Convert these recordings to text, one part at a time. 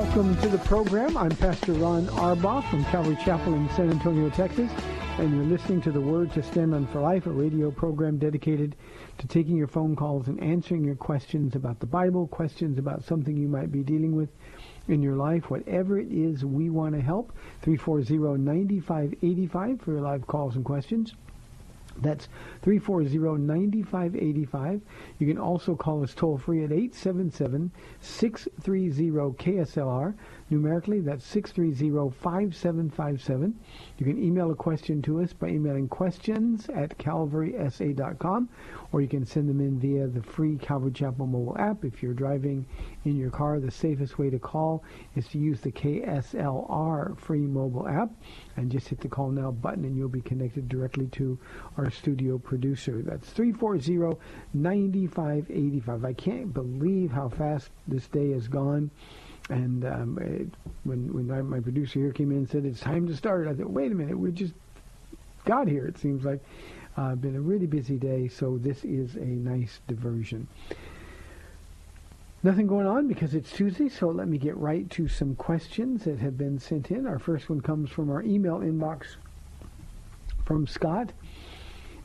Welcome to the program. I'm Pastor Ron Arbaugh from Calvary Chapel in San Antonio, Texas, and you're listening to the Word to Stand on for Life, a radio program dedicated to taking your phone calls and answering your questions about the Bible, questions about something you might be dealing with in your life, whatever it is we want to help. 340-9585 for your live calls and questions. That's 340-9585. You can also call us toll free at 877-630-KSLR. Numerically, that's 630-5757. You can email a question to us by emailing questions at calvarysa.com or you can send them in via the free Calvary Chapel mobile app. If you're driving in your car, the safest way to call is to use the KSLR free mobile app and just hit the call now button and you'll be connected directly to our studio producer. That's 340-9585. I can't believe how fast this day has gone. And um, it, when when I, my producer here came in and said it's time to start, I thought, wait a minute, we just got here. It seems like uh, been a really busy day, so this is a nice diversion. Nothing going on because it's Tuesday, so let me get right to some questions that have been sent in. Our first one comes from our email inbox from Scott.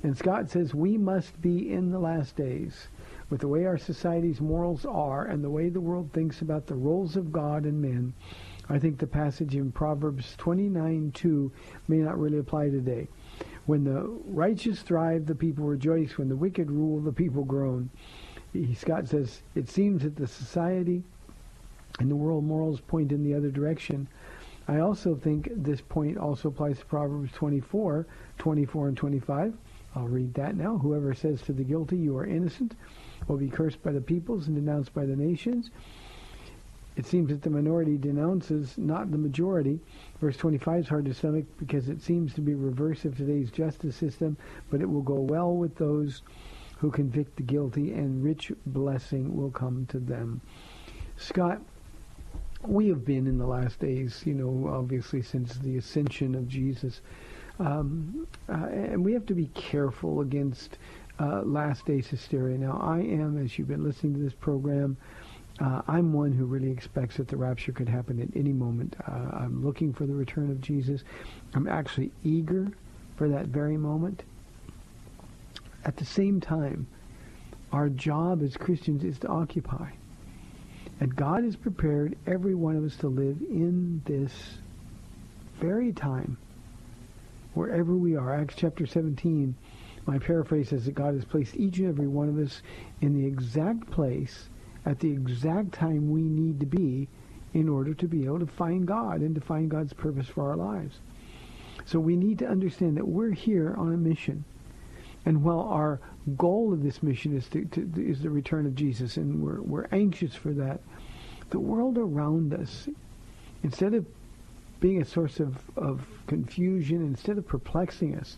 And Scott says, We must be in the last days. With the way our society's morals are and the way the world thinks about the roles of God and men, I think the passage in Proverbs 29:2 may not really apply today. When the righteous thrive, the people rejoice. When the wicked rule, the people groan. Scott says, It seems that the society and the world morals point in the other direction. I also think this point also applies to Proverbs 24, 24 and 25. I'll read that now. Whoever says to the guilty, you are innocent, will be cursed by the peoples and denounced by the nations. It seems that the minority denounces not the majority. Verse 25 is hard to stomach because it seems to be reverse of today's justice system, but it will go well with those who convict the guilty, and rich blessing will come to them. Scott, we have been in the last days, you know, obviously since the ascension of Jesus. Um, uh, and we have to be careful against uh, last days hysteria. Now, I am, as you've been listening to this program, uh, I'm one who really expects that the rapture could happen at any moment. Uh, I'm looking for the return of Jesus. I'm actually eager for that very moment. At the same time, our job as Christians is to occupy. And God has prepared every one of us to live in this very time, wherever we are. Acts chapter 17, my paraphrase says that God has placed each and every one of us in the exact place at the exact time we need to be in order to be able to find God and to find God's purpose for our lives. So we need to understand that we're here on a mission. And while our goal of this mission is to, to, is the return of Jesus, and we're, we're anxious for that, the world around us, instead of being a source of, of confusion, instead of perplexing us,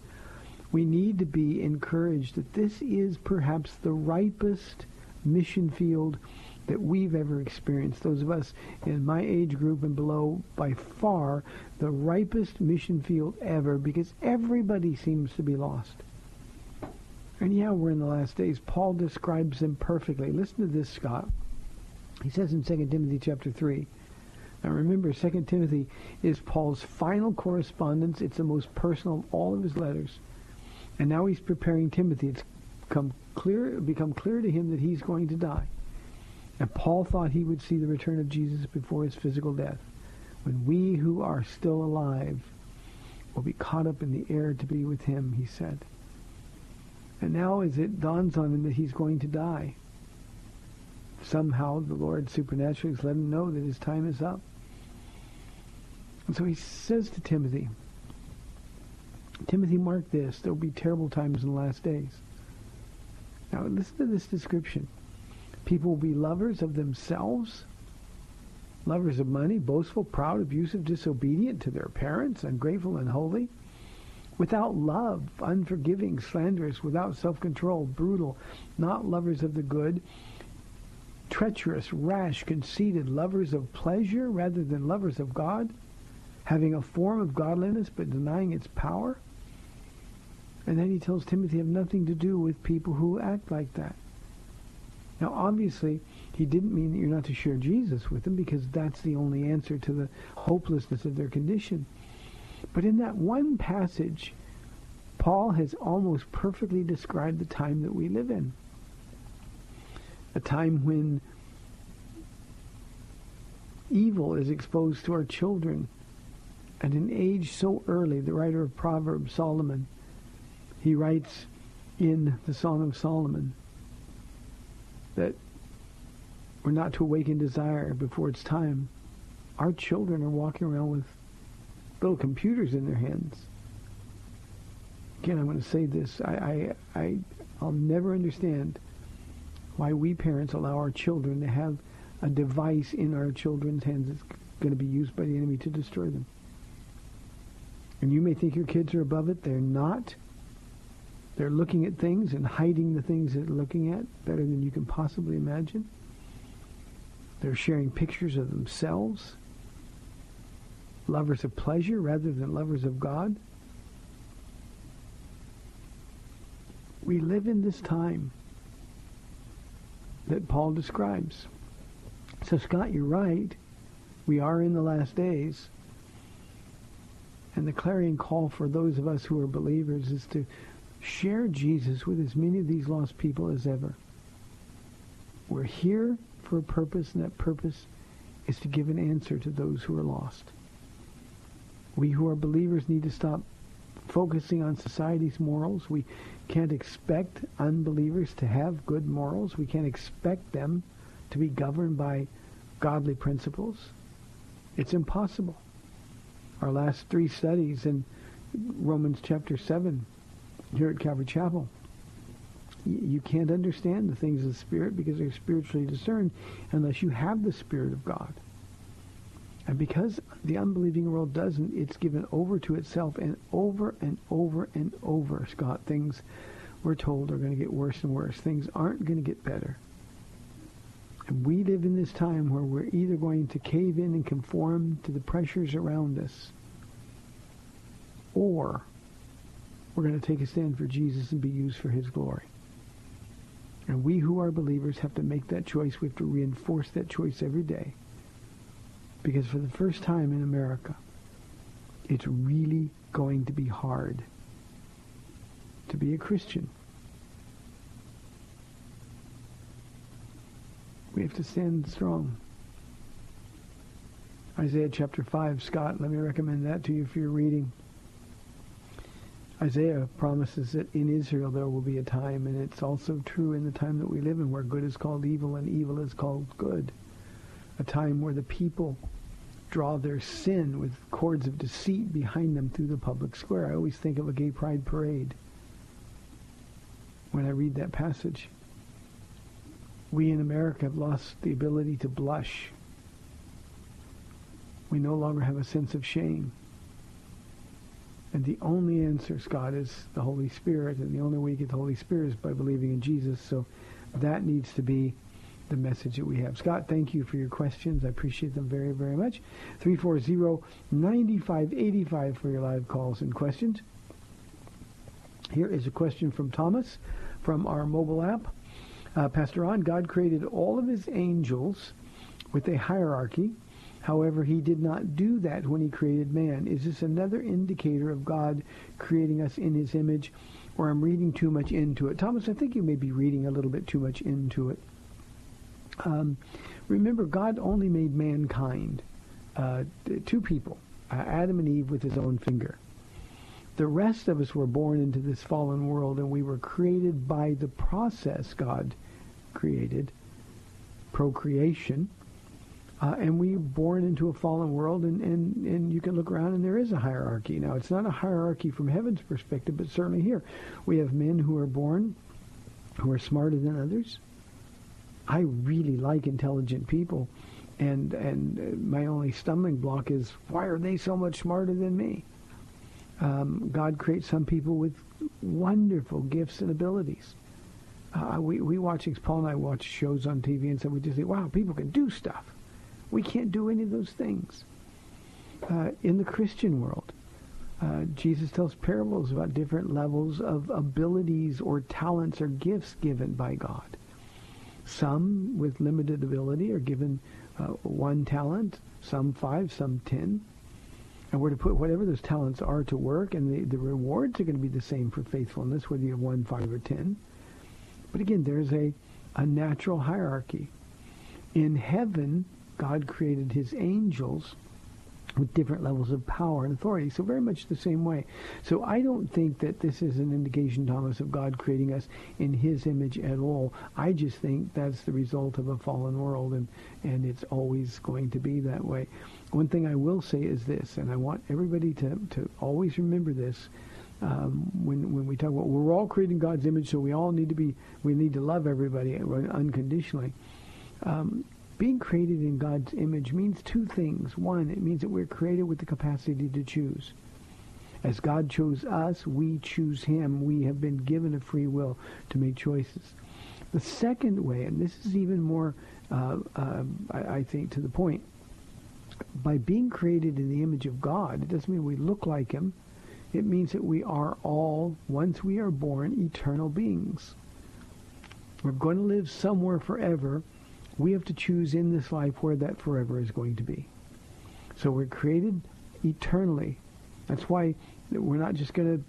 we need to be encouraged that this is perhaps the ripest mission field that we've ever experienced. Those of us in my age group and below, by far the ripest mission field ever because everybody seems to be lost. And yeah, we're in the last days. Paul describes them perfectly. Listen to this, Scott. He says in 2 Timothy chapter 3, now remember, 2 Timothy is Paul's final correspondence. It's the most personal of all of his letters. And now he's preparing Timothy. It's come clear, become clear to him that he's going to die. And Paul thought he would see the return of Jesus before his physical death, when we who are still alive will be caught up in the air to be with him, he said. And now as it dawns on him that he's going to die, somehow the Lord supernaturally has let him know that his time is up. And so he says to Timothy, Timothy, mark this, there will be terrible times in the last days. Now listen to this description. People will be lovers of themselves, lovers of money, boastful, proud, abusive, disobedient to their parents, ungrateful, and holy, without love, unforgiving, slanderous, without self-control, brutal, not lovers of the good, treacherous, rash, conceited, lovers of pleasure rather than lovers of God, having a form of godliness but denying its power. And then he tells Timothy have nothing to do with people who act like that. Now, obviously, he didn't mean that you're not to share Jesus with them because that's the only answer to the hopelessness of their condition. But in that one passage, Paul has almost perfectly described the time that we live in. A time when evil is exposed to our children at an age so early. The writer of Proverbs, Solomon, he writes in the Song of Solomon, that we're not to awaken desire before it's time. Our children are walking around with little computers in their hands. Again, I'm going to say this. I, I, I, I'll never understand why we parents allow our children to have a device in our children's hands that's going to be used by the enemy to destroy them. And you may think your kids are above it. They're not. They're looking at things and hiding the things they're looking at better than you can possibly imagine. They're sharing pictures of themselves, lovers of pleasure rather than lovers of God. We live in this time that Paul describes. So, Scott, you're right. We are in the last days. And the clarion call for those of us who are believers is to share Jesus with as many of these lost people as ever. We're here for a purpose, and that purpose is to give an answer to those who are lost. We who are believers need to stop focusing on society's morals. We can't expect unbelievers to have good morals. We can't expect them to be governed by godly principles. It's impossible. Our last three studies in Romans chapter 7 here at Calvary Chapel. You can't understand the things of the Spirit because they're spiritually discerned unless you have the Spirit of God. And because the unbelieving world doesn't, it's given over to itself and over and over and over, Scott, things we're told are going to get worse and worse. Things aren't going to get better. And we live in this time where we're either going to cave in and conform to the pressures around us, or we're going to take a stand for Jesus and be used for his glory. And we who are believers have to make that choice. We have to reinforce that choice every day. Because for the first time in America, it's really going to be hard to be a Christian. We have to stand strong. Isaiah chapter 5, Scott, let me recommend that to you for your reading. Isaiah promises that in Israel there will be a time, and it's also true in the time that we live in, where good is called evil and evil is called good. A time where the people draw their sin with cords of deceit behind them through the public square. I always think of a gay pride parade when I read that passage. We in America have lost the ability to blush. We no longer have a sense of shame. And the only answer, Scott, is the Holy Spirit. And the only way you get the Holy Spirit is by believing in Jesus. So that needs to be the message that we have. Scott, thank you for your questions. I appreciate them very, very much. 340-9585 for your live calls and questions. Here is a question from Thomas from our mobile app. Uh, Pastor Ron, God created all of his angels with a hierarchy. However, he did not do that when he created man. Is this another indicator of God creating us in his image, or I'm reading too much into it? Thomas, I think you may be reading a little bit too much into it. Um, remember, God only made mankind, uh, two people, uh, Adam and Eve with his own finger. The rest of us were born into this fallen world, and we were created by the process God created, procreation. Uh, and we were born into a fallen world, and, and, and you can look around and there is a hierarchy. Now, it's not a hierarchy from heaven's perspective, but certainly here. We have men who are born who are smarter than others. I really like intelligent people, and, and my only stumbling block is, why are they so much smarter than me? Um, God creates some people with wonderful gifts and abilities. Uh, we, we watch, Paula and I watch shows on TV and so we just think, wow, people can do stuff. We can't do any of those things. Uh, in the Christian world, uh, Jesus tells parables about different levels of abilities or talents or gifts given by God. Some with limited ability are given uh, one talent, some five, some ten. And we're to put whatever those talents are to work, and the, the rewards are going to be the same for faithfulness, whether you have one, five, or ten. But again, there's a, a natural hierarchy. In heaven, God created his angels with different levels of power and authority. So very much the same way. So I don't think that this is an indication, Thomas, of God creating us in his image at all. I just think that's the result of a fallen world, and, and it's always going to be that way. One thing I will say is this, and I want everybody to, to always remember this, um, when when we talk about we're all creating God's image, so we all need to be we need to love everybody unconditionally. Um, being created in God's image means two things. One, it means that we're created with the capacity to choose. As God chose us, we choose him. We have been given a free will to make choices. The second way, and this is even more, uh, uh, I, I think, to the point, by being created in the image of God, it doesn't mean we look like him. It means that we are all, once we are born, eternal beings. We're going to live somewhere forever. We have to choose in this life where that forever is going to be. So we're created eternally. That's why we're not just going to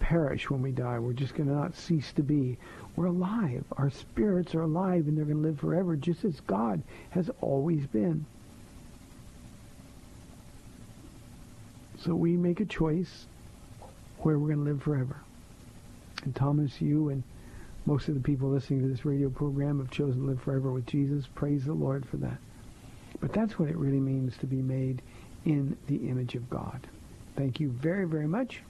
perish when we die. We're just going to not cease to be. We're alive. Our spirits are alive and they're going to live forever just as God has always been. So we make a choice where we're going to live forever. And Thomas, you and most of the people listening to this radio program have chosen to live forever with Jesus. Praise the Lord for that. But that's what it really means to be made in the image of God. Thank you very, very much.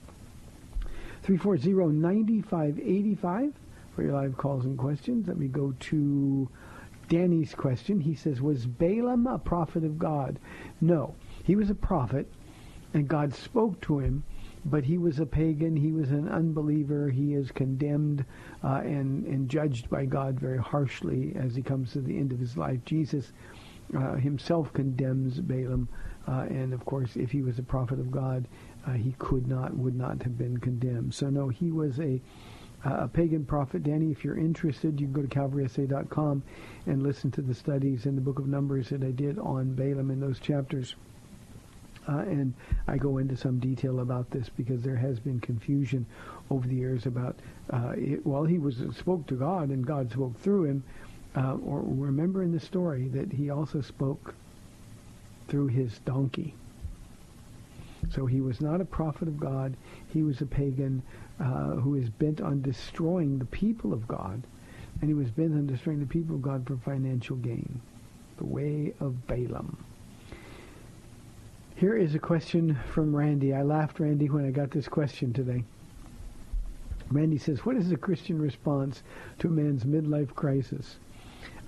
340-9585 for your live calls and questions. Let me go to Danny's question. He says, was Balaam a prophet of God? No. He was a prophet, and God spoke to him but he was a pagan. He was an unbeliever. He is condemned uh, and, and judged by God very harshly as he comes to the end of his life. Jesus uh, himself condemns Balaam, uh, and of course, if he was a prophet of God, uh, he could not, would not have been condemned. So no, he was a a pagan prophet. Danny, if you're interested, you can go to calvarysa.com and listen to the studies in the book of Numbers that I did on Balaam in those chapters. Uh, and I go into some detail about this because there has been confusion over the years about, uh, it, well, he was spoke to God and God spoke through him. Uh, or remember in the story that he also spoke through his donkey. So he was not a prophet of God. He was a pagan uh, who is bent on destroying the people of God. And he was bent on destroying the people of God for financial gain. The way of Balaam. Here is a question from Randy. I laughed, Randy, when I got this question today. Randy says, what is the Christian response to a man's midlife crisis?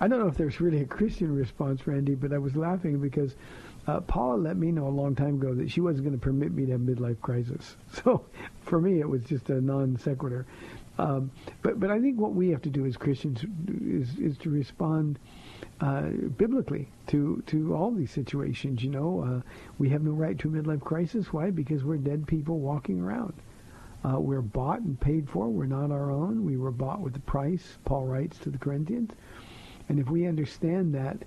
I don't know if there's really a Christian response, Randy, but I was laughing because uh, Paula let me know a long time ago that she wasn't going to permit me to have midlife crisis. So for me, it was just a non sequitur. Um, but but I think what we have to do as Christians is is to respond uh, biblically to to all these situations. You know, uh, we have no right to a midlife crisis. Why? Because we're dead people walking around. Uh, we're bought and paid for. We're not our own. We were bought with a price. Paul writes to the Corinthians. And if we understand that,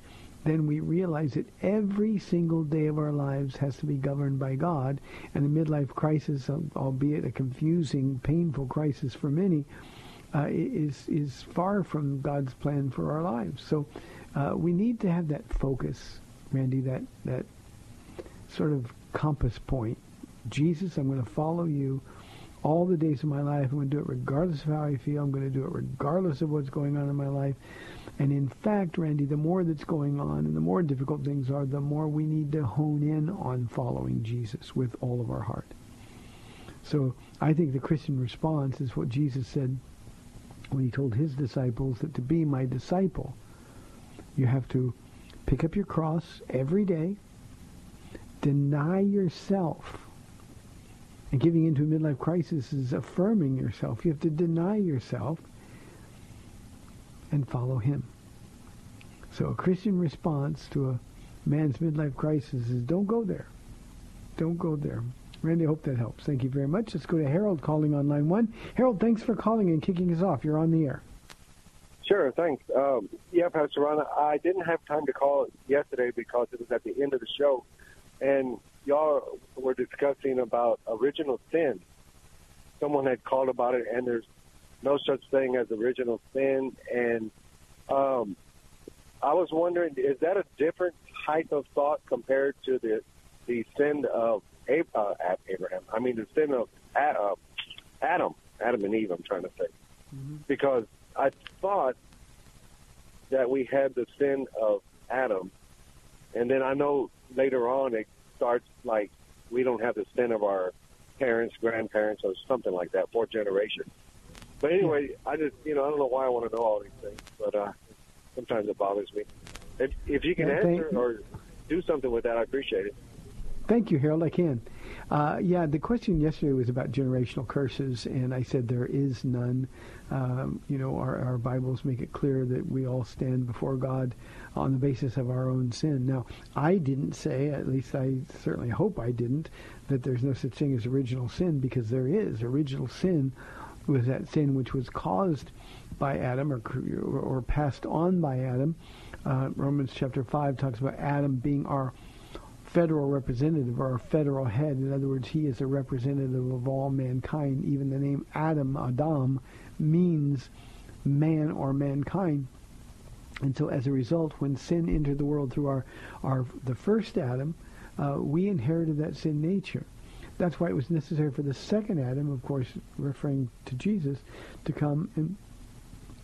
then we realize that every single day of our lives has to be governed by God. And the midlife crisis, albeit a confusing, painful crisis for many, uh, is is far from God's plan for our lives. So uh, we need to have that focus, Randy, that that sort of compass point. Jesus, I'm going to follow you all the days of my life. I'm going to do it regardless of how I feel. I'm going to do it regardless of what's going on in my life. And in fact, Randy, the more that's going on and the more difficult things are, the more we need to hone in on following Jesus with all of our heart. So I think the Christian response is what Jesus said when he told his disciples that to be my disciple, you have to pick up your cross every day, deny yourself. And giving into a midlife crisis is affirming yourself. You have to deny yourself and follow him. So a Christian response to a man's midlife crisis is don't go there. Don't go there. Randy, I hope that helps. Thank you very much. Let's go to Harold calling on line one. Harold, thanks for calling and kicking us off. You're on the air. Sure, thanks. Um, yeah, Pastor Ron, I didn't have time to call yesterday because it was at the end of the show, and y'all were discussing about original sin. Someone had called about it, and there's no such thing as original sin. And um, I was wondering, is that a different type of thought compared to the the sin of uh, Abraham? I mean, the sin of uh, Adam, Adam and Eve. I'm trying to say, mm-hmm. because I thought that we had the sin of Adam, and then I know later on it starts like we don't have the sin of our parents, grandparents, or something like that, fourth generation. But anyway, I just you know I don't know why I want to know all these things, but uh, sometimes it bothers me. If if you can yeah, answer or do something with that, I appreciate it. Thank you, Harold. I can. Uh, yeah, the question yesterday was about generational curses, and I said there is none. Um, you know, our, our Bibles make it clear that we all stand before God on the basis of our own sin. Now, I didn't say, at least I certainly hope I didn't, that there's no such thing as original sin, because there is. Original sin was that sin which was caused by Adam or, or passed on by Adam. Uh, Romans chapter 5 talks about Adam being our federal representative or our federal head. In other words, he is a representative of all mankind. Even the name Adam, Adam, means man or mankind. And so as a result, when sin entered the world through our, our the first Adam, uh, we inherited that sin nature. That's why it was necessary for the second Adam, of course, referring to Jesus, to come and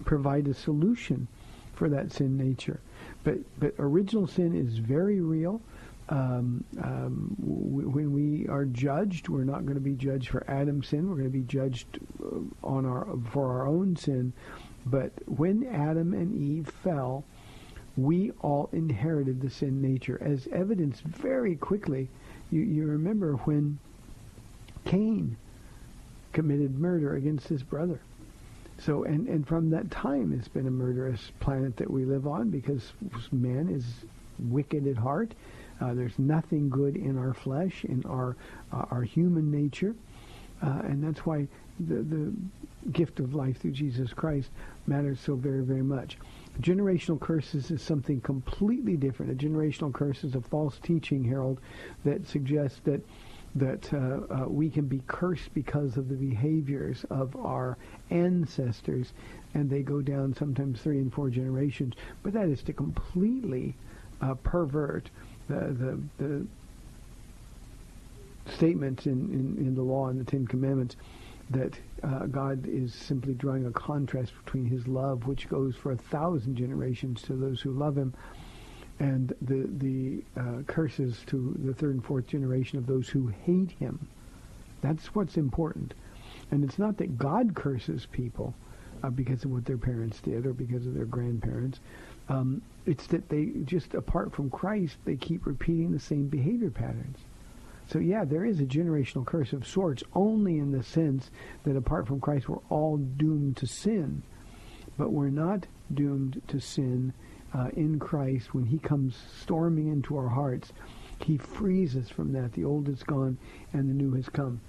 provide a solution for that sin nature. But but original sin is very real. Um, um, w- when we are judged, we're not going to be judged for Adam's sin. We're going to be judged uh, on our for our own sin. But when Adam and Eve fell, we all inherited the sin nature, as evidenced very quickly. You, you remember when Cain committed murder against his brother. So, and, and from that time, it's been a murderous planet that we live on because man is wicked at heart. Uh, there's nothing good in our flesh, in our uh, our human nature, uh, and that's why the the gift of life through Jesus Christ matters so very very much. Generational curses is something completely different. A generational curse is a false teaching, Harold, that suggests that that uh, uh, we can be cursed because of the behaviors of our ancestors, and they go down sometimes three and four generations. But that is to completely uh, pervert the, the, the statements in, in, in, the law and the Ten Commandments that uh, God is simply drawing a contrast between his love, which goes for a thousand generations to those who love him, and the the uh, curses to the third and fourth generation of those who hate him. That's what's important, and it's not that God curses people uh, because of what their parents did or because of their grandparents. Um, it's that they just apart from Christ, they keep repeating the same behavior patterns. So yeah, there is a generational curse of sorts, only in the sense that apart from Christ, we're all doomed to sin. But we're not doomed to sin uh, in Christ when he comes storming into our hearts. He frees us from that. The old is gone and the new has come.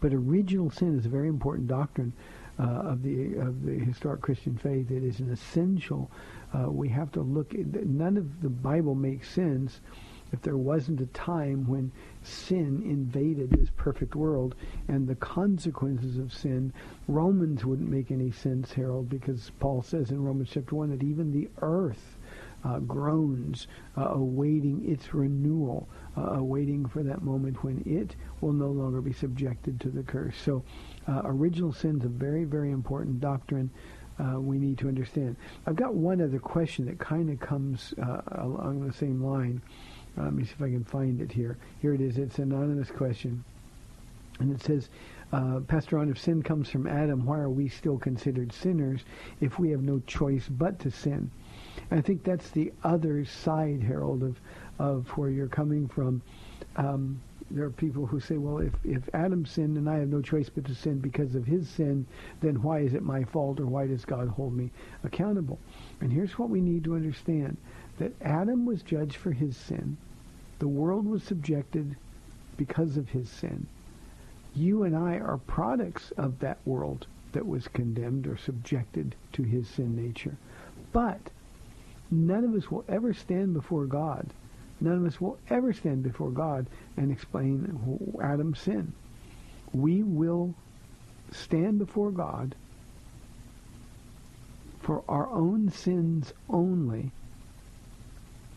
But original sin is a very important doctrine uh, of the of the historic Christian faith. It is an essential. Uh, we have to look. At, none of the Bible makes sense if there wasn't a time when sin invaded this perfect world and the consequences of sin. Romans wouldn't make any sense, Harold, because Paul says in Romans chapter one that even the earth uh, groans, uh, awaiting its renewal, uh, awaiting for that moment when it will no longer be subjected to the curse. So, uh, original sin is a very, very important doctrine. Uh, we need to understand. I've got one other question that kind of comes uh, along the same line. let me see if I can find it here. Here it is. It's an anonymous question. And it says, uh, Pastor Ron, if sin comes from Adam, why are we still considered sinners if we have no choice but to sin? And I think that's the other side, Harold, of, of where you're coming from. Um, there are people who say, well, if, if Adam sinned and I have no choice but to sin because of his sin, then why is it my fault or why does God hold me accountable? And here's what we need to understand, that Adam was judged for his sin. The world was subjected because of his sin. You and I are products of that world that was condemned or subjected to his sin nature. But none of us will ever stand before God None of us will ever stand before God and explain Adam's sin. We will stand before God for our own sins only.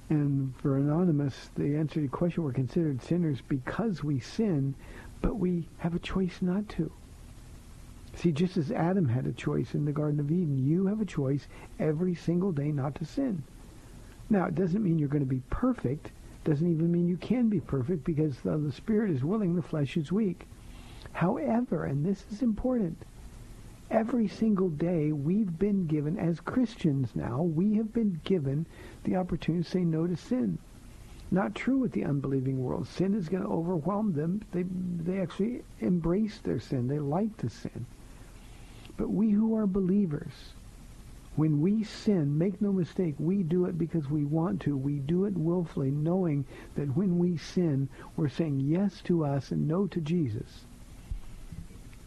And for Anonymous, the answer to the question, we're considered sinners because we sin, but we have a choice not to. See, just as Adam had a choice in the Garden of Eden, you have a choice every single day not to sin. Now, it doesn't mean you're going to be perfect. Doesn't even mean you can be perfect because the, the spirit is willing, the flesh is weak. However, and this is important, every single day we've been given, as Christians now, we have been given the opportunity to say no to sin. Not true with the unbelieving world. Sin is going to overwhelm them. They, they actually embrace their sin. They like to sin. But we who are believers, when we sin, make no mistake, we do it because we want to. We do it willfully, knowing that when we sin, we're saying yes to us and no to Jesus.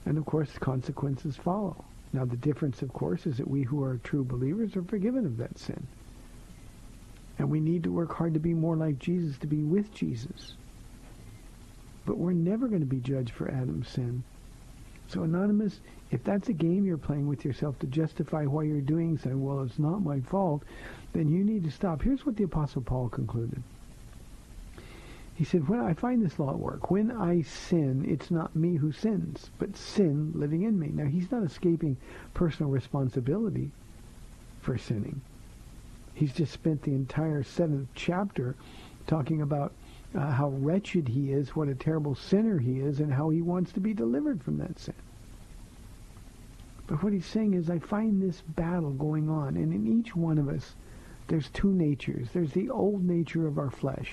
And of course, consequences follow. Now, the difference, of course, is that we who are true believers are forgiven of that sin. And we need to work hard to be more like Jesus, to be with Jesus. But we're never going to be judged for Adam's sin. So, Anonymous, if that's a game you're playing with yourself to justify why you're doing saying, well, it's not my fault, then you need to stop. Here's what the Apostle Paul concluded. He said, when I find this law at work, when I sin, it's not me who sins, but sin living in me. Now, he's not escaping personal responsibility for sinning. He's just spent the entire seventh chapter talking about uh, how wretched he is, what a terrible sinner he is, and how he wants to be delivered from that sin. But what he's saying is I find this battle going on, and in each one of us, there's two natures. There's the old nature of our flesh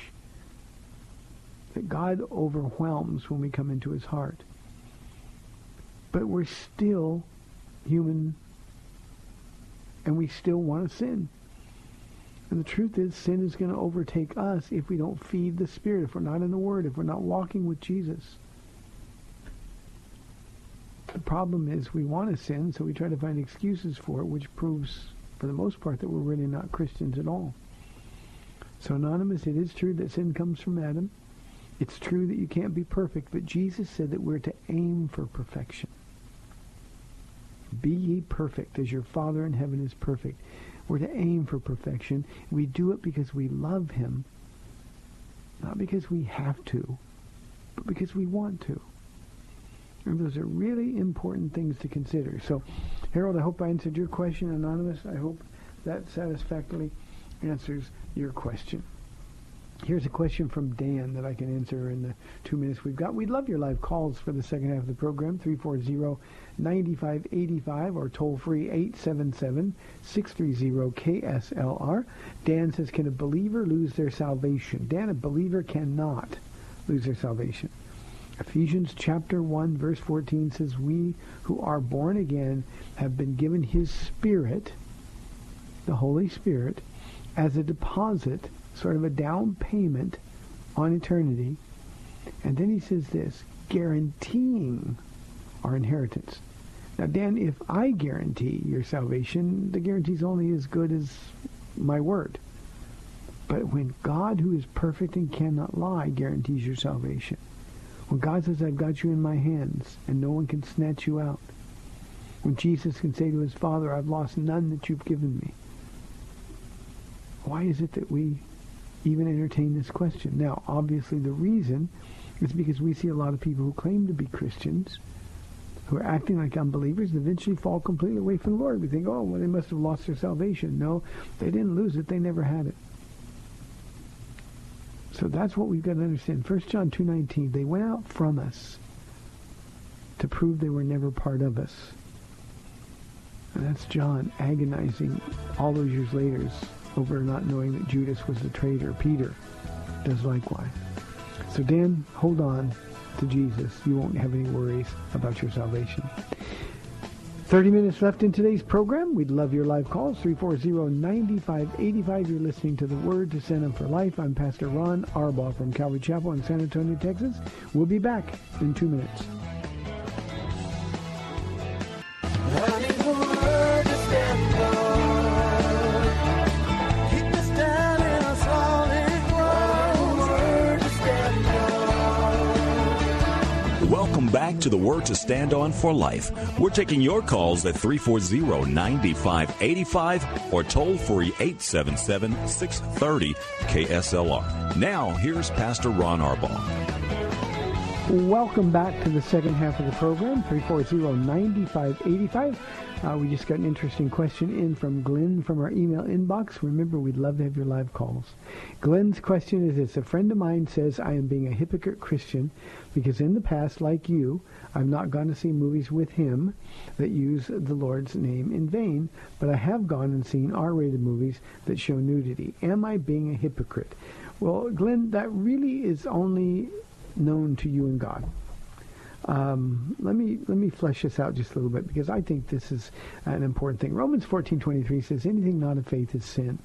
that God overwhelms when we come into his heart. But we're still human, and we still want to sin. And the truth is, sin is going to overtake us if we don't feed the Spirit, if we're not in the Word, if we're not walking with Jesus. The problem is we want to sin, so we try to find excuses for it, which proves, for the most part, that we're really not Christians at all. So, Anonymous, it is true that sin comes from Adam. It's true that you can't be perfect, but Jesus said that we're to aim for perfection. Be ye perfect as your Father in heaven is perfect. We're to aim for perfection. We do it because we love him, not because we have to, but because we want to. And those are really important things to consider. So, Harold, I hope I answered your question, Anonymous. I hope that satisfactorily answers your question. Here's a question from Dan that I can answer in the two minutes we've got. We'd love your live calls for the second half of the program, 340-9585 or toll-free 877-630-KSLR. Dan says, can a believer lose their salvation? Dan, a believer cannot lose their salvation. Ephesians chapter 1 verse 14 says, We who are born again have been given his Spirit, the Holy Spirit, as a deposit, sort of a down payment on eternity. And then he says this, guaranteeing our inheritance. Now, Dan, if I guarantee your salvation, the guarantee is only as good as my word. But when God, who is perfect and cannot lie, guarantees your salvation, when God says, I've got you in my hands and no one can snatch you out, when Jesus can say to his Father, I've lost none that you've given me, why is it that we even entertain this question? Now, obviously the reason is because we see a lot of people who claim to be Christians who are acting like unbelievers and eventually fall completely away from the Lord. We think, oh, well, they must have lost their salvation. No, they didn't lose it. They never had it. So that's what we've got to understand. 1 John 2.19, they went out from us to prove they were never part of us. And that's John agonizing all those years later over not knowing that Judas was the traitor. Peter does likewise. So Dan, hold on to Jesus. You won't have any worries about your salvation. 30 minutes left in today's program. We'd love your live calls, 340-9585. You're listening to The Word to Stand On for Life. I'm Pastor Ron Arbaugh from Calvary Chapel in San Antonio, Texas. We'll be back in two minutes. Welcome back to the Word to Stand On for Life. We're taking your calls at 340-9585 or toll free 877-630 KSLR. Now, here's Pastor Ron Arbaugh. Welcome back to the second half of the program, 340-9585. Uh, we just got an interesting question in from Glenn from our email inbox. Remember, we'd love to have your live calls. Glenn's question is this. A friend of mine says I am being a hypocrite Christian because in the past, like you, I've not gone to see movies with him that use the Lord's name in vain, but I have gone and seen R-rated movies that show nudity. Am I being a hypocrite? Well, Glenn, that really is only known to you and God. Um, let me let me flesh this out just a little bit because I think this is an important thing. Romans fourteen twenty three says, "Anything not of faith is sin."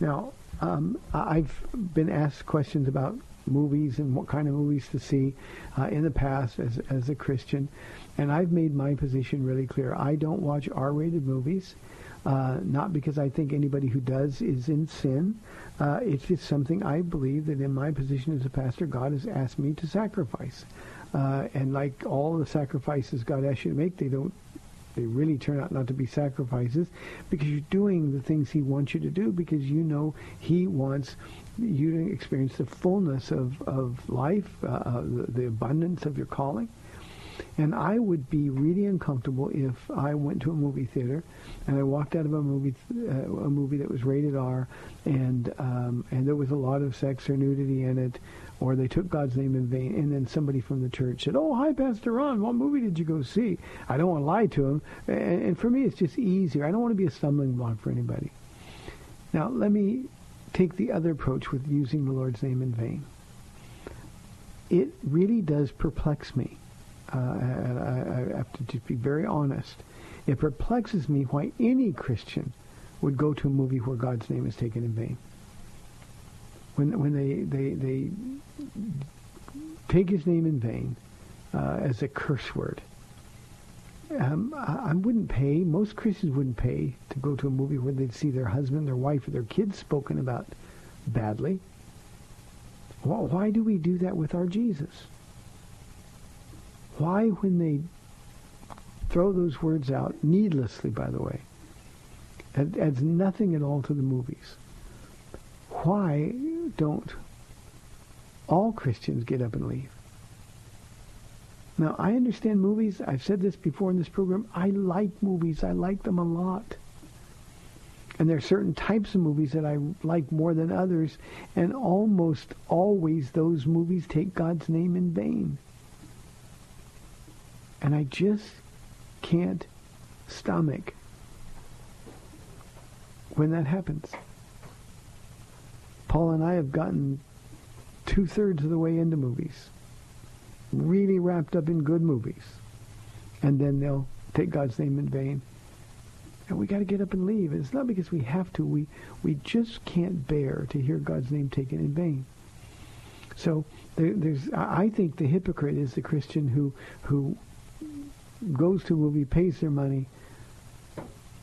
Now, um, I've been asked questions about movies and what kind of movies to see uh, in the past as as a Christian, and I've made my position really clear. I don't watch R rated movies. Uh, not because I think anybody who does is in sin. Uh, it's just something I believe that in my position as a pastor, God has asked me to sacrifice. Uh, and like all the sacrifices God asks you to make, they don't, they really turn out not to be sacrifices because you're doing the things He wants you to do because you know He wants you to experience the fullness of, of life, uh, uh, the, the abundance of your calling. And I would be really uncomfortable if I went to a movie theater and I walked out of a movie uh, a movie that was rated R and um, and there was a lot of sex or nudity in it, or they took God's name in vain, and then somebody from the church said, "Oh, hi, Pastor Ron. What movie did you go see?" I don't want to lie to him, and, for me, it's just easier. I don't want to be a stumbling block for anybody. Now, let me take the other approach with using the Lord's name in vain. It really does perplex me. Uh, I, I have to just be very honest. It perplexes me why any Christian would go to a movie where God's name is taken in vain. When when they they they take His name in vain uh, as a curse word. Um, I, I wouldn't pay. Most Christians wouldn't pay to go to a movie where they'd see their husband, their wife, or their kids spoken about badly. Why, why do we do that with our Jesus? Why, when they throw those words out, needlessly, by the way, adds nothing at all to the movies. Why don't all Christians get up and leave? Now, I understand movies. I've said this before in this program. I like movies. I like them a lot. And there are certain types of movies that I like more than others. And almost always those movies take God's name in vain. And I just can't stomach when that happens. Paula and I have gotten two-thirds of the way into movies, really wrapped up in good movies, and then they'll take God's name in vain. And we got to get up and leave. It's not because we have to. We we just can't bear to hear God's name taken in vain. So there, there's. I I think the hypocrite is the Christian who who goes to a movie, pays their money,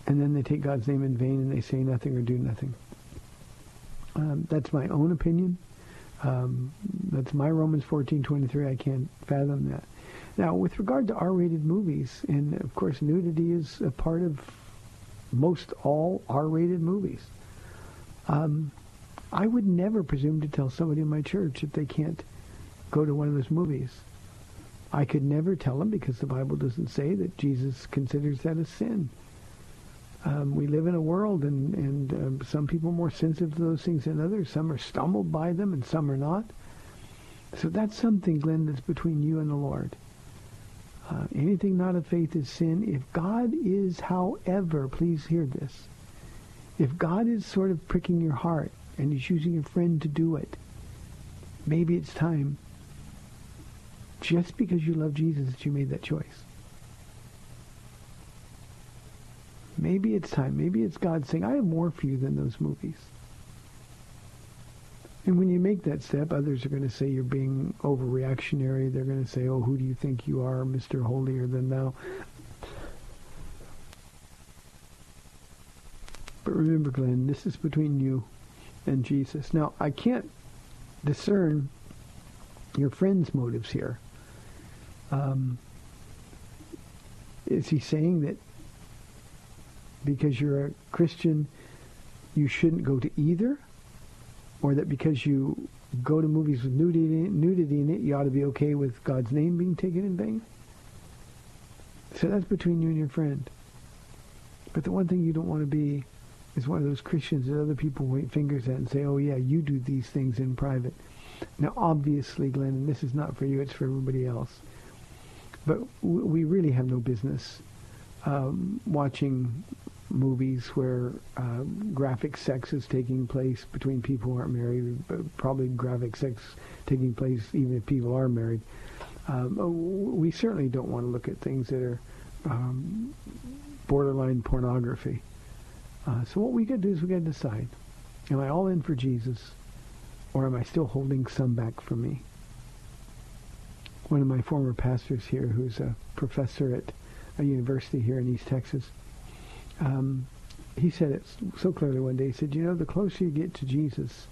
and then they take God's name in vain and they say nothing or do nothing. Um, that's my own opinion. Um, that's my Romans 14:23. I can't fathom that. Now, with regard to R-rated movies, and of course, nudity is a part of most all R-rated movies. Um, I would never presume to tell somebody in my church that they can't go to one of those movies. I could never tell them because the Bible doesn't say that Jesus considers that a sin. Um, we live in a world, and, and um, some people are more sensitive to those things than others. Some are stumbled by them, and some are not. So that's something, Glenn, that's between you and the Lord. Uh, anything not of faith is sin. If God is, however, please hear this. If God is sort of pricking your heart and he's using a friend to do it, maybe it's time, just because you love Jesus, that you made that choice. Maybe it's time. Maybe it's God saying, I have more for you than those movies. And when you make that step, others are going to say you're being overreactionary. They're going to say, oh, who do you think you are, Mr. Holier than thou? But remember, Glenn, this is between you and Jesus. Now, I can't discern your friend's motives here. Um, is he saying that because you're a Christian, you shouldn't go to either? Or that because you go to movies with nudity, nudity in it, you ought to be okay with God's name being taken in vain? So that's between you and your friend. But the one thing you don't want to be is one of those Christians that other people point fingers at and say, oh yeah, you do these things in private. Now obviously, Glenn, and this is not for you, it's for everybody else. But we really have no business um, watching movies where uh, graphic sex is taking place between people who aren't married, probably graphic sex taking place even if people are married. Um, uh, we certainly don't want to look at things that are um, borderline pornography. Uh, so what we got to do is we got to decide: Am I all in for Jesus, or am I still holding some back for me? One of my former pastors here, who's a professor at a university here in East Texas, um, he said it so clearly one day. He said, "You know, the closer you get to Jesus,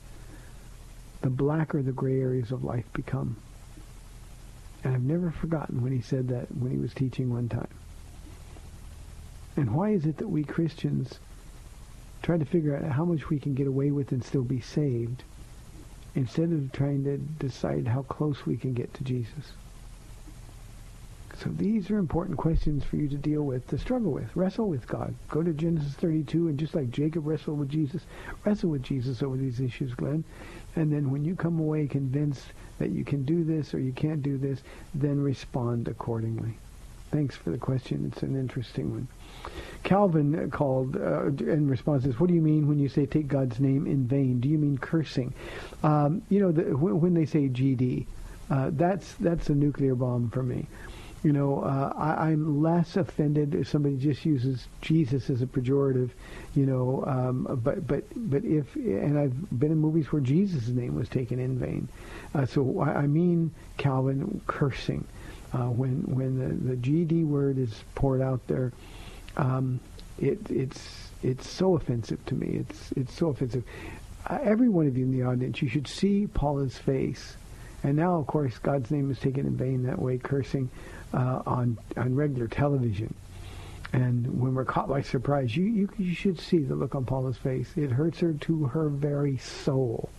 the blacker the gray areas of life become." And I've never forgotten when he said that when he was teaching one time. And why is it that we Christians try to figure out how much we can get away with and still be saved instead of trying to decide how close we can get to Jesus? So these are important questions for you to deal with, to struggle with, wrestle with God. Go to Genesis 32, and just like Jacob wrestled with Jesus, wrestle with Jesus over these issues, Glenn. And then when you come away convinced that you can do this or you can't do this, then respond accordingly. Thanks for the question. It's an interesting one. Calvin called uh, in response what do you mean when you say take God's name in vain? Do you mean cursing? Um, you know, the, when, when they say GD, uh, that's that's a nuclear bomb for me. You know, uh, I, I'm less offended if somebody just uses Jesus as a pejorative. You know, um, but but but if and I've been in movies where Jesus' name was taken in vain. Uh, so I, I mean, Calvin cursing uh, when when the, the GD word is poured out there. Um, it, it's it's so offensive to me. It's it's so offensive. Uh, every one of you in the audience, you should see Paula's face. And now, of course, God's name is taken in vain that way, cursing uh, on on regular television. And when we're caught by surprise, you, you you should see the look on Paula's face. It hurts her to her very soul.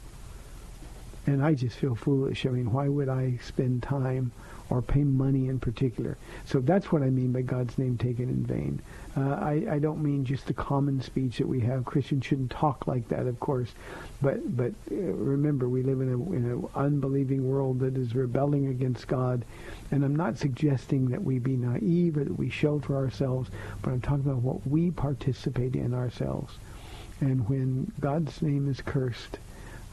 And I just feel foolish. I mean, why would I spend time or pay money in particular? So that's what I mean by God's name taken in vain. Uh, I, I don't mean just the common speech that we have. Christians shouldn't talk like that, of course. But but uh, remember, we live in a in unbelieving world that is rebelling against God. And I'm not suggesting that we be naive or that we shelter ourselves, but I'm talking about what we participate in ourselves. And when God's name is cursed,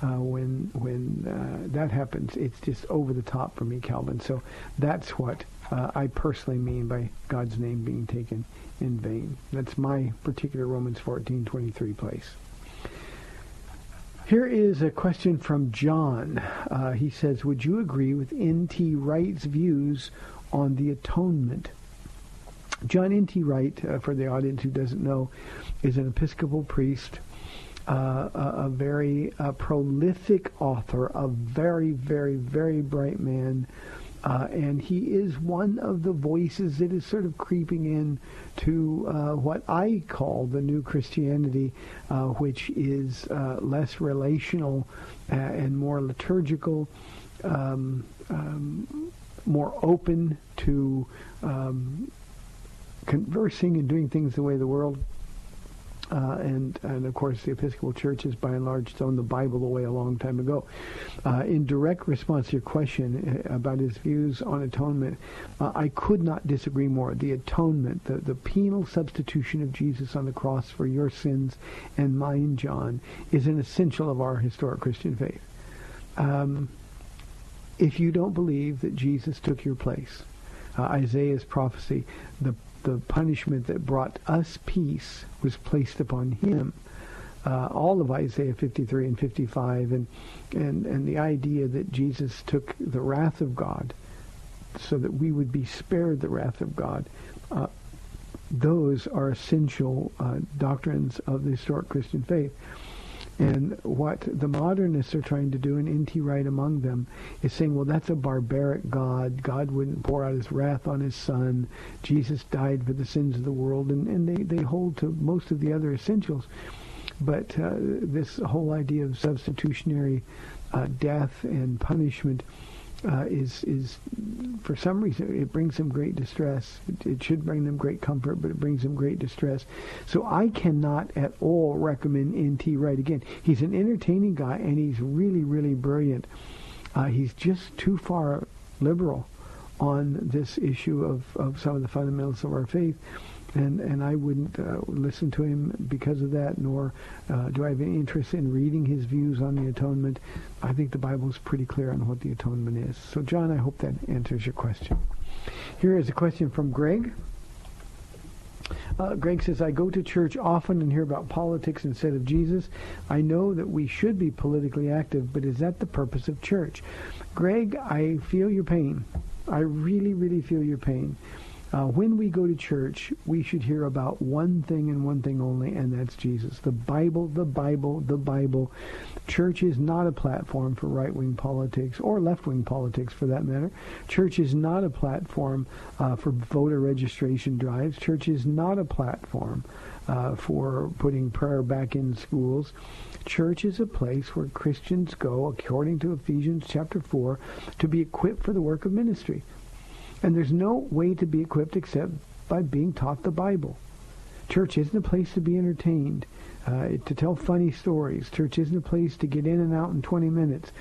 uh, when when uh, that happens, it's just over the top for me, Calvin. So that's what uh, I personally mean by God's name being taken in vain. That's my particular Romans 14:23 place. Here is a question from John. Uh, he says, "Would you agree with N.T. Wright's views on the atonement?" John N.T. Wright, uh, for the audience who doesn't know, is an Episcopal priest uh, a, a, very uh, prolific author, a very, very, very bright man. Uh, and he is one of the voices that is sort of creeping in to uh, what I call the new Christianity, uh, which is uh, less relational and more liturgical, um, um, more open to um, conversing and doing things the way the world uh, and, and of course, the Episcopal Church has by and large thrown the Bible away a long time ago. Uh, in direct response to your question uh, about his views on atonement, uh, I could not disagree more. The atonement, the, the penal substitution of Jesus on the cross for your sins and mine, John, is an essential of our historic Christian faith. Um, if you don't believe that Jesus took your place, uh, Isaiah's prophecy, the the punishment that brought us peace was placed upon him. Uh, all of Isaiah 53 and 55, and, and, and the idea that Jesus took the wrath of God so that we would be spared the wrath of God, uh, those are essential uh, doctrines of the historic Christian faith. And what the modernists are trying to do, and N.T. Wright among them, is saying, well, that's a barbaric God. God wouldn't pour out his wrath on his son. Jesus died for the sins of the world. And, and they, they hold to most of the other essentials. But uh, this whole idea of substitutionary uh, death and punishment uh, is is for some reason it brings them great distress. It, it, should bring them great comfort, but it brings them great distress. So I cannot at all recommend N.T. Wright again. He's an entertaining guy and he's really really brilliant. Uh, he's just too far liberal on this issue of, of some of the fundamentals of our faith and and I wouldn't uh, listen to him because of that, nor uh, do I have any interest in reading his views on the atonement. I think the Bible is pretty clear on what the atonement is. So, John, I hope that answers your question. Here is a question from Greg. Uh, Greg says, I go to church often and hear about politics instead of Jesus. I know that we should be politically active, but is that the purpose of church? Greg, I feel your pain. I really, really feel your pain. Uh, when we go to church, we should hear about one thing and one thing only, and that's Jesus. The Bible, the Bible, the Bible. Church is not a platform for right-wing politics or left-wing politics, for that matter. Church is not a platform uh, for voter registration drives. Church is not a platform uh, for putting prayer back in schools. Church is a place where Christians go, according to Ephesians chapter 4, to be equipped for the work of ministry. And there's no way to be equipped except by being taught the Bible. Church isn't a place to be entertained, uh, to tell funny stories. Church isn't a place to get in and out in 20 minutes.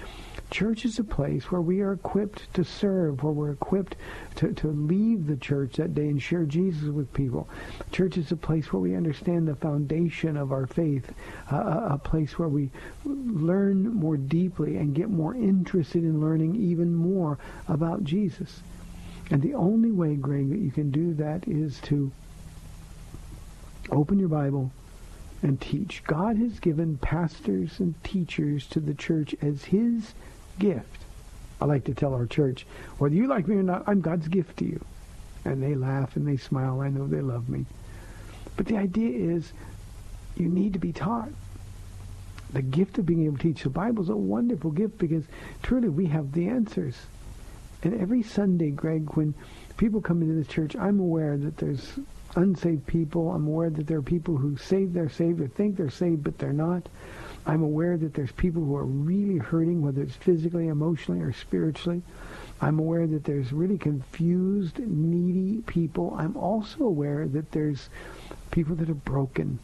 Church is a place where we are equipped to serve, where we're equipped to, to leave the church that day and share Jesus with people. Church is a place where we understand the foundation of our faith, uh, a place where we learn more deeply and get more interested in learning even more about Jesus. And the only way, Greg, that you can do that is to open your Bible and teach. God has given pastors and teachers to the church as his gift. I like to tell our church, whether you like me or not, I'm God's gift to you. And they laugh and they smile. I know they love me. But the idea is you need to be taught. The gift of being able to teach the Bible is a wonderful gift because truly we have the answers. And every Sunday, Greg, when people come into this church, I'm aware that there's unsaved people. I'm aware that there are people who say they're saved think they're saved, but they're not. I'm aware that there's people who are really hurting, whether it's physically, emotionally, or spiritually. I'm aware that there's really confused, needy people. I'm also aware that there's people that are broken.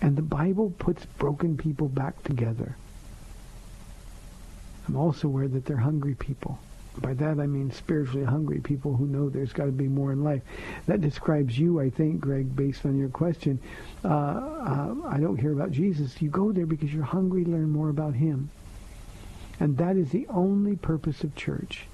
And the Bible puts broken people back together. I'm also aware that they're hungry people. By that I mean spiritually hungry people who know there's got to be more in life. That describes you, I think, Greg, based on your question. Uh, uh, I don't hear about Jesus. You go there because you're hungry to learn more about him. And that is the only purpose of church.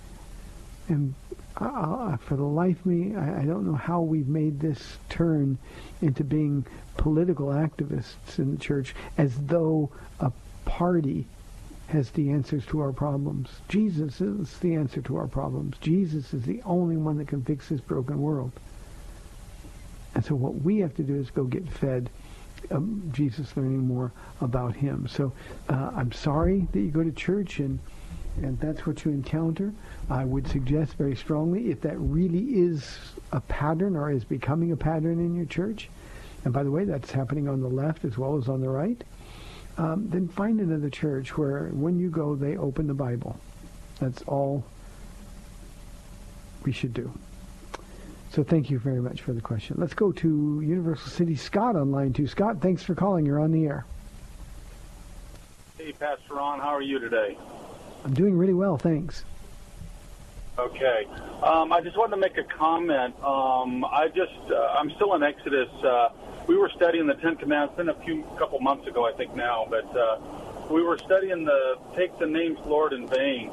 And uh, for the life of me, I, I don't know how we've made this turn into being political activists in the church as though a party has the answers to our problems. Jesus is the answer to our problems. Jesus is the only one that can fix this broken world. And so what we have to do is go get fed um, Jesus learning more about him. So uh, I'm sorry that you go to church and and that's what you encounter. I would suggest very strongly if that really is a pattern or is becoming a pattern in your church, and by the way, that's happening on the left as well as on the right, um, then find another church where when you go, they open the Bible. That's all we should do. So thank you very much for the question. Let's go to Universal City Scott on line two. Scott, thanks for calling. You're on the air. Hey, Pastor Ron, how are you today? I'm doing really well, thanks. Okay. Um, I just wanted to make a comment. Um, I just, uh, I'm still in Exodus. Uh, we were studying the Ten Commandments. Been a few couple months ago, I think now, but uh, we were studying the take the names Lord in vain,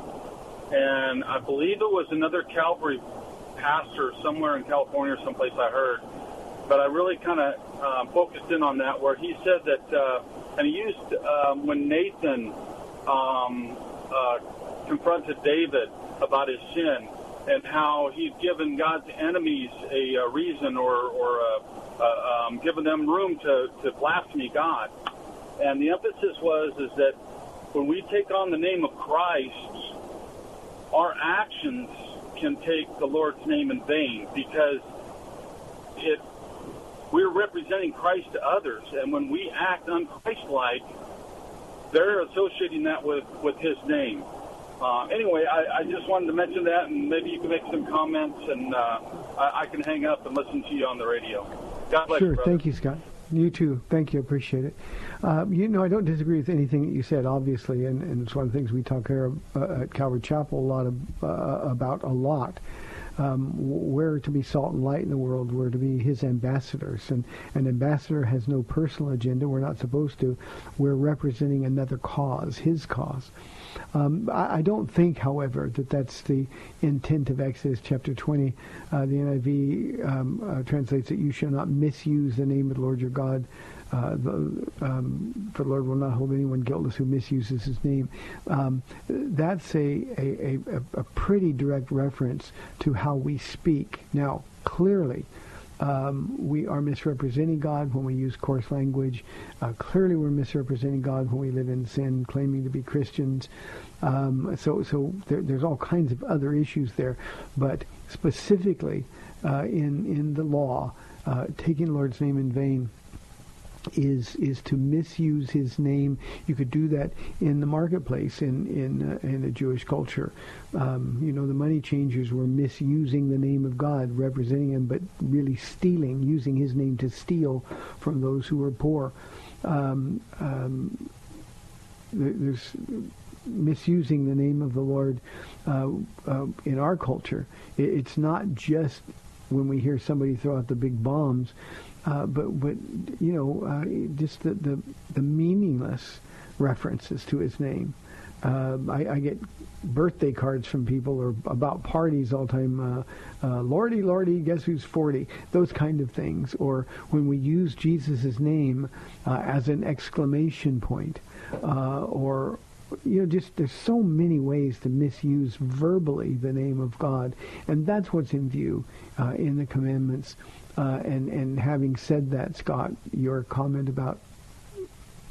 and I believe it was another Calvary pastor somewhere in California or someplace I heard, but I really kind of uh, focused in on that where he said that, uh, and he used um, when Nathan um, uh, confronted David about his sin and how he'd given God's enemies a, a reason or, or a, uh, um, given them room to, to blaspheme God. And the emphasis was is that when we take on the name of Christ, our actions can take the Lord's name in vain because it we're representing Christ to others, and when we act unchristlike, they're associating that with with His name. Uh, anyway, I, I just wanted to mention that, and maybe you can make some comments, and uh, I, I can hang up and listen to you on the radio. God bless sure, you, thank you, Scott. You too. Thank you. Appreciate it. Uh, you know, I don't disagree with anything that you said, obviously, and, and it's one of the things we talk here uh, at Calvary Chapel a lot of, uh, about a lot. Um, we're to be salt and light in the world. We're to be his ambassadors. And an ambassador has no personal agenda. We're not supposed to. We're representing another cause, his cause. Um, I, I, don't think, however, that that's the intent of Exodus chapter 20. Uh, the NIV um, uh, translates that you shall not misuse the name of the Lord your God. Uh, the, um, for the Lord will not hold anyone guiltless who misuses his name. Um, that's a, a, a, a pretty direct reference to how we speak. Now, clearly, um, we are misrepresenting God when we use coarse language. Uh, clearly, we're misrepresenting God when we live in sin, claiming to be Christians. Um, so, so there, there's all kinds of other issues there, but specifically uh, in in the law, uh, taking the Lord's name in vain is is to misuse his name. You could do that in the marketplace in in uh, in the Jewish culture. Um, you know, the money changers were misusing the name of God, representing him, but really stealing, using his name to steal from those who were poor. Um, um, there's misusing the name of the Lord uh, uh, in our culture. it's not just when we hear somebody throw out the big bombs. Uh, but but you know uh, just the, the, the meaningless references to his name. Uh, I, I, get birthday cards from people or about parties all the time. Uh, uh, Lordy, Lordy, guess who's 40? Those kind of things. Or when we use Jesus' name uh, as an exclamation point, or you know, just there's so many ways to misuse verbally the name of God, and that's what's in view in the commandments. Uh, and and having said that, Scott, your comment about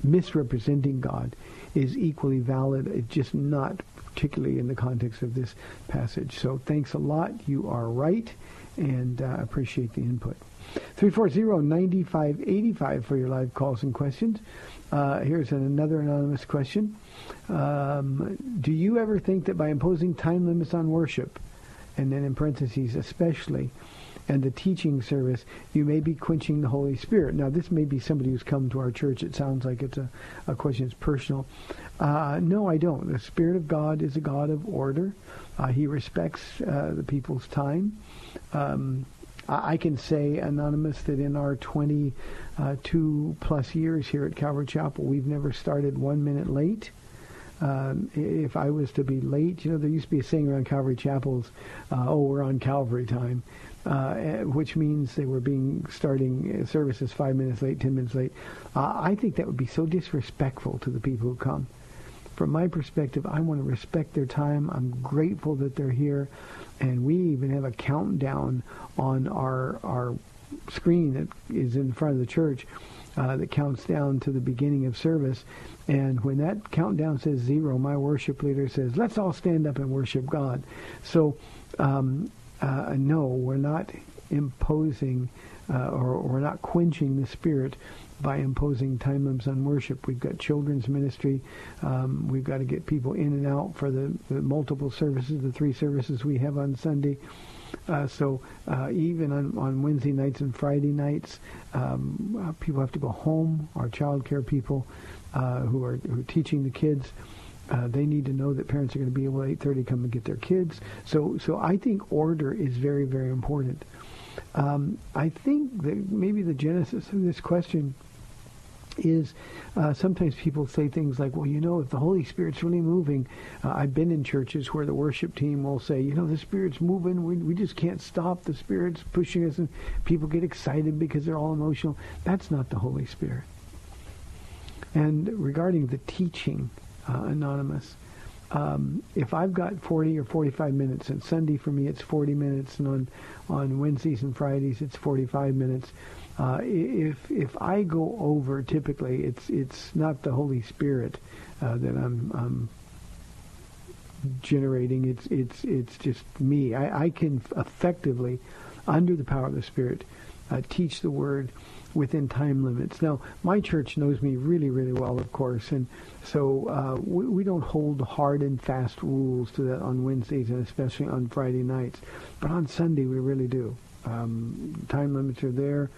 misrepresenting God is equally valid. It's just not particularly in the context of this passage. So thanks a lot. You are right, and uh, appreciate the input. 340-9585 for your live calls and questions. Uh, here's another anonymous question. Um, do you ever think that by imposing time limits on worship, and then in parentheses especially, and the teaching service, you may be quenching the Holy Spirit. Now, this may be somebody who's come to our church. It sounds like it's a, a question that's personal. Uh, no, I don't. The Spirit of God is a God of order. Uh, he respects uh, the people's time. Um, I, can say, Anonymous, that in our 22 uh, plus years here at Calvary Chapel, we've never started one minute late. Um, if I was to be late, you know, there used to be a saying around Calvary Chapels, uh, "Oh, we're on Calvary time," uh, eh, which means they were being starting services five minutes late, ten minutes late. Uh, I think that would be so disrespectful to the people who come. From my perspective, I want to respect their time. I'm grateful that they're here, and we even have a countdown on our our screen that is in front of the church uh, that counts down to the beginning of service. And when that countdown says zero, my worship leader says, let's all stand up and worship God. So, um, uh, no, we're not imposing uh, or we're not quenching the spirit by imposing time limits on worship. We've got children's ministry. Um, we've got to get people in and out for the, the multiple services, the three services we have on Sunday. Uh, so uh, even on, on Wednesday nights and Friday nights, um, uh, people have to go home. Our child care people uh, who, are, who are teaching the kids, uh, they need to know that parents are going to be able at 8.30 come and get their kids. So, so I think order is very, very important. Um, I think that maybe the genesis of this question is uh, sometimes people say things like, well, you know, if the Holy Spirit's really moving, uh, I've been in churches where the worship team will say, you know, the Spirit's moving, we, we just can't stop, the Spirit's pushing us, and people get excited because they're all emotional. That's not the Holy Spirit. And regarding the teaching, uh, Anonymous, um, if I've got 40 or 45 minutes, and Sunday for me it's 40 minutes, and on, on Wednesdays and Fridays it's 45 minutes, uh, if if I go over, typically it's it's not the Holy Spirit uh, that I'm, I'm generating. It's it's it's just me. I, I can effectively, under the power of the Spirit, uh, teach the Word within time limits. Now, my church knows me really, really well, of course, and so uh, we, we don't hold hard and fast rules to that on Wednesdays and especially on Friday nights. But on Sunday, we really do. Um, time limits are there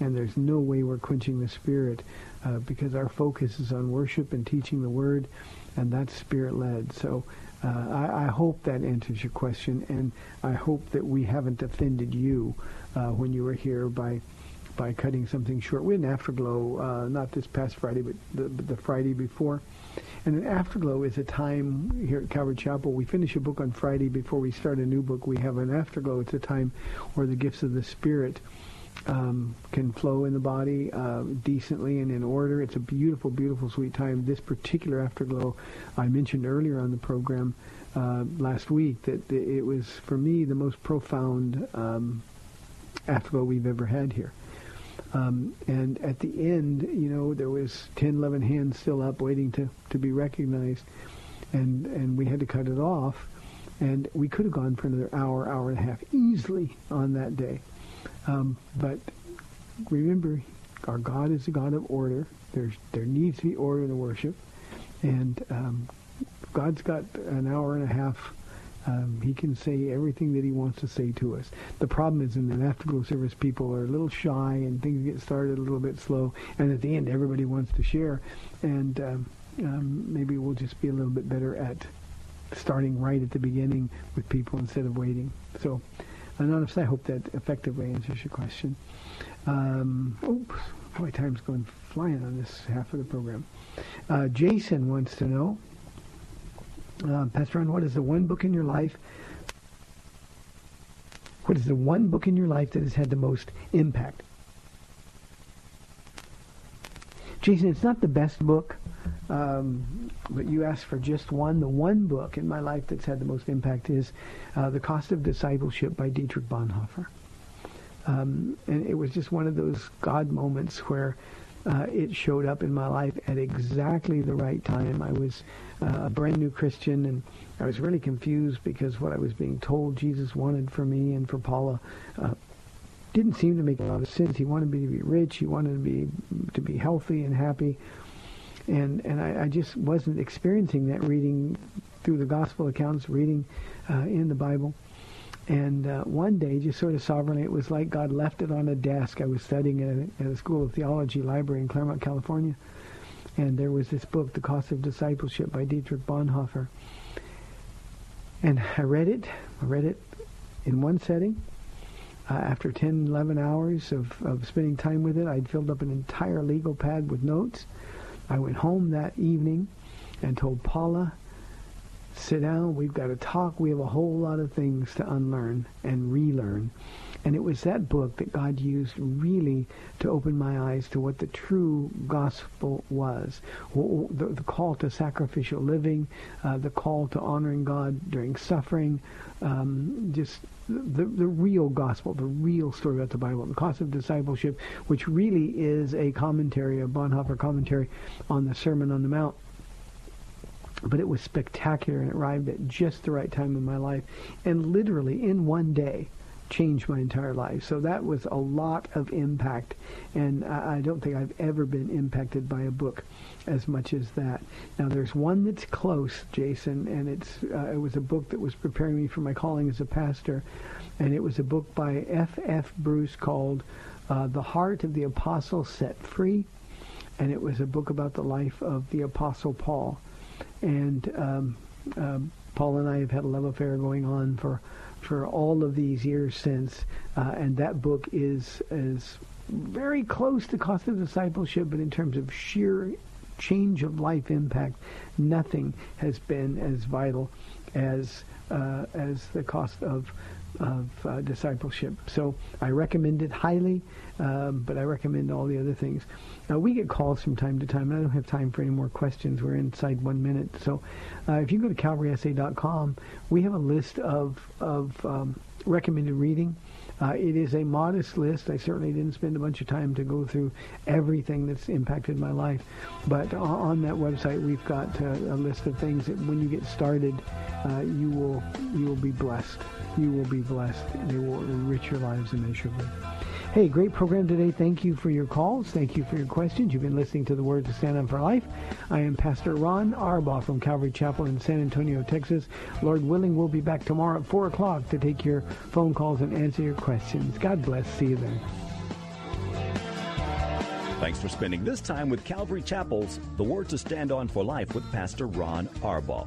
and there's no way we're quenching the spirit uh, because our focus is on worship and teaching the word, and that's spirit led. So uh, I, I, hope that answers your question, and I hope that we haven't offended you uh, when you were here by by cutting something short. We had an afterglow, uh, not this past Friday, but the, but the Friday before. And an afterglow is a time here at Calvary Chapel. We finish a book on Friday before we start a new book. We have an afterglow. It's a time where the gifts of the Spirit um, can flow in the body uh, decently and in order. It's a beautiful, beautiful, sweet time. This particular afterglow, I mentioned earlier on the program uh, last week that it was for me the most profound um, afterglow we've ever had here. Um, and at the end, you know, there was 10, 11 hands still up waiting to, to be recognized. And, and we had to cut it off. And we could have gone for another hour, hour and a half easily on that day. Um, but remember, our God is a God of order. There's there needs to be order in the worship, and um, God's got an hour and a half. Um, he can say everything that he wants to say to us. The problem is in the afterglow service, people are a little shy and things get started a little bit slow. And at the end, everybody wants to share. And um, um, maybe we'll just be a little bit better at starting right at the beginning with people instead of waiting. So Anonymous, I hope that effectively answers your question. Um, oops, boy, time's going flying on this half of the program. Uh, Jason wants to know, uh, Pastor Ron, what is the one book in your life? What is the one book in your life that has had the most impact? Jason, it's not the best book, um, but you asked for just one. The one book in my life that's had the most impact is uh, The Cost of Discipleship by Dietrich Bonhoeffer. Um, and it was just one of those God moments where uh, it showed up in my life at exactly the right time. I was uh, a brand new Christian, and I was really confused because what I was being told Jesus wanted for me and for Paula uh, didn't seem to make a lot of sense. He wanted me to be rich. He wanted me to be healthy and happy. And, and I, I just wasn't experiencing that reading through the gospel accounts, reading uh, in the Bible. And uh, one day, just sort of sovereignly, it was like God left it on a desk. I was studying at a, at a School of Theology library in Claremont, California. And there was this book, The Cost of Discipleship by Dietrich Bonhoeffer. And I read it. I read it in one setting. Uh, after 10, 11 hours of, of spending time with it, I'd filled up an entire legal pad with notes. I went home that evening and told Paula, sit down, we've got to talk. We have a whole lot of things to unlearn and relearn. And it was that book that God used really to open my eyes to what the true gospel was. The, the call to sacrificial living, uh, the call to honoring God during suffering, um, just the, the real gospel, the real story about the Bible, the cost of discipleship, which really is a commentary, a Bonhoeffer commentary on the Sermon on the Mount but it was spectacular and it arrived at just the right time in my life and literally in one day changed my entire life. So that was a lot of impact, and I, don't think I've ever been impacted by a book as much as that. Now there's one that's close, Jason, and it's uh, it was a book that was preparing me for my calling as a pastor, and it was a book by F. F. Bruce called uh, "The Heart of the Apostle Set Free," and it was a book about the life of the Apostle Paul, and um, um, Paul and I have had a love affair going on for for all of these years since, uh, and that book is is very close to Cost of Discipleship, but in terms of sheer change of life impact, nothing has been as vital as uh, as the cost of of uh, discipleship. So I recommend it highly, um, but I recommend all the other things. Now we get calls from time to time, and I don't have time for any more questions. We're inside one minute. So uh, if you go to calvarysa.com, we have a list of of um, recommended reading. Uh, it is a modest list. I certainly didn't spend a bunch of time to go through everything that's impacted my life. But on that website, we've got uh, a list of things that when you get started, uh, you will you will be blessed. You will be blessed. And they will enrich your lives immeasurably. Hey, great program today. Thank you for your calls. Thank you for your questions. You've been listening to the Word to Stand on for Life. I am Pastor Ron Arbaugh from Calvary Chapel in San Antonio, Texas. Lord willing, we'll be back tomorrow at 4 o'clock to take your phone calls and answer your questions. God bless. See you then. Thanks for spending this time with Calvary Chapel's The Word to Stand On for Life with Pastor Ron Arbaugh.